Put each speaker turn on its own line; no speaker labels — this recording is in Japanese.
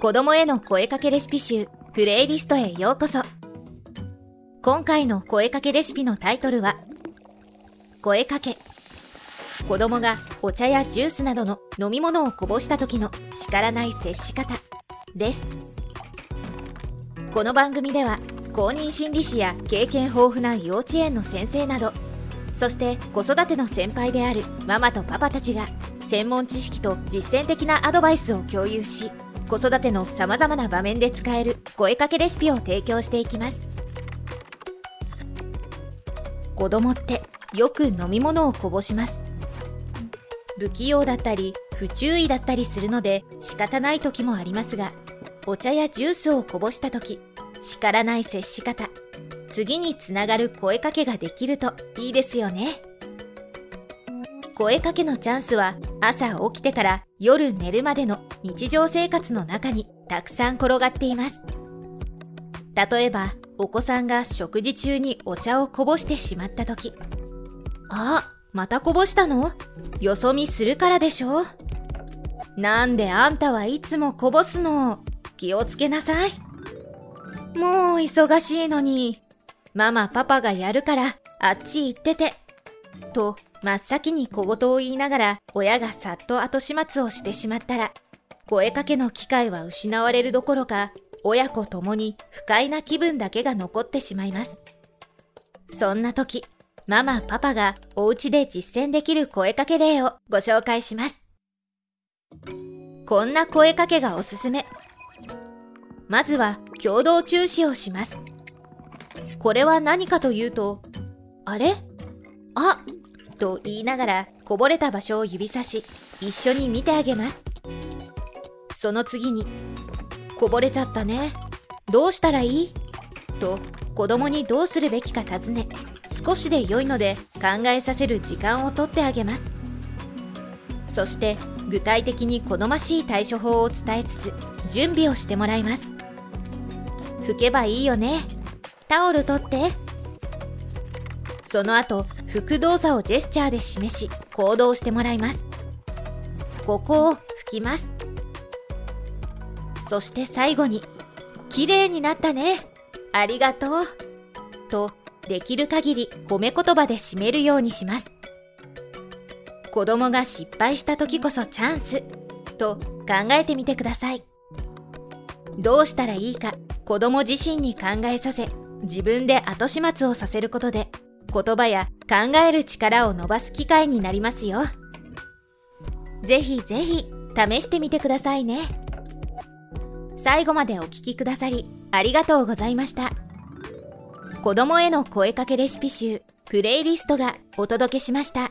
子供への声かけレシピ集プレイリストへようこそ。今回の声かけレシピのタイトルは声かけ。子供がお茶やジュースなどの飲み物をこぼした時の叱らない接し方です。この番組では公認心理師や経験豊富な幼稚園の先生などそして子育ての先輩であるママとパパたちが専門知識と実践的なアドバイスを共有し子育てのさまざまな場面で使える声かけレシピを提供していきます。子供ってよく飲み物をこぼします。不器用だったり不注意だったりするので仕方ない時もありますがお茶やジュースをこぼした時叱らない接し方次につながる声かけができるといいですよね。声かけのチャンスは朝起きてから夜寝るまでの日常生活の中にたくさん転がっています。例えばお子さんが食事中にお茶をこぼしてしまった時あまたこぼしたの？よそ見するからでしょなんであんたはいつもこぼすの？気をつけなさい。もう忙しいのに。ママパパがやるからあっち行ってて。と真っ先に小言を言いながら親がさっと後始末をしてしまったら声かけの機会は失われるどころか親子ともに不快な気分だけが残ってしまいます。そんな時ママパパがお家で実践できる声かけ例をご紹介します。こんな声かけがおすすめ。まずは共同注視をします。これは何かというとあれ？あと言いながらこぼれた場所を指さし一緒に見てあげます。その次にこぼれちゃったね。どうしたらいい？と子供にどうするべきか尋ね少しで良いので考えさせる時間をとってあげます。そして具体的に好ましい対処法を伝えつつ準備をしてもらいます。拭けばいいよね。タオル取って。その後拭く動作をジェスチャーで示し行動してもらいます。ここを拭きます。そして最後に綺麗になったね。ありがとう。とできる限り褒め言葉で締めるようにします。子供が失敗した時こそチャンス。と考えてみてください。どうしたらいいか子供自身に考えさせ自分で後始末をさせることで言葉や考える力を伸ばす機会になりますよ。ぜひぜひ試してみてくださいね。最後までお聴きくださりありがとうございました。子供への声かけレシピ集プレイリストがお届けしました。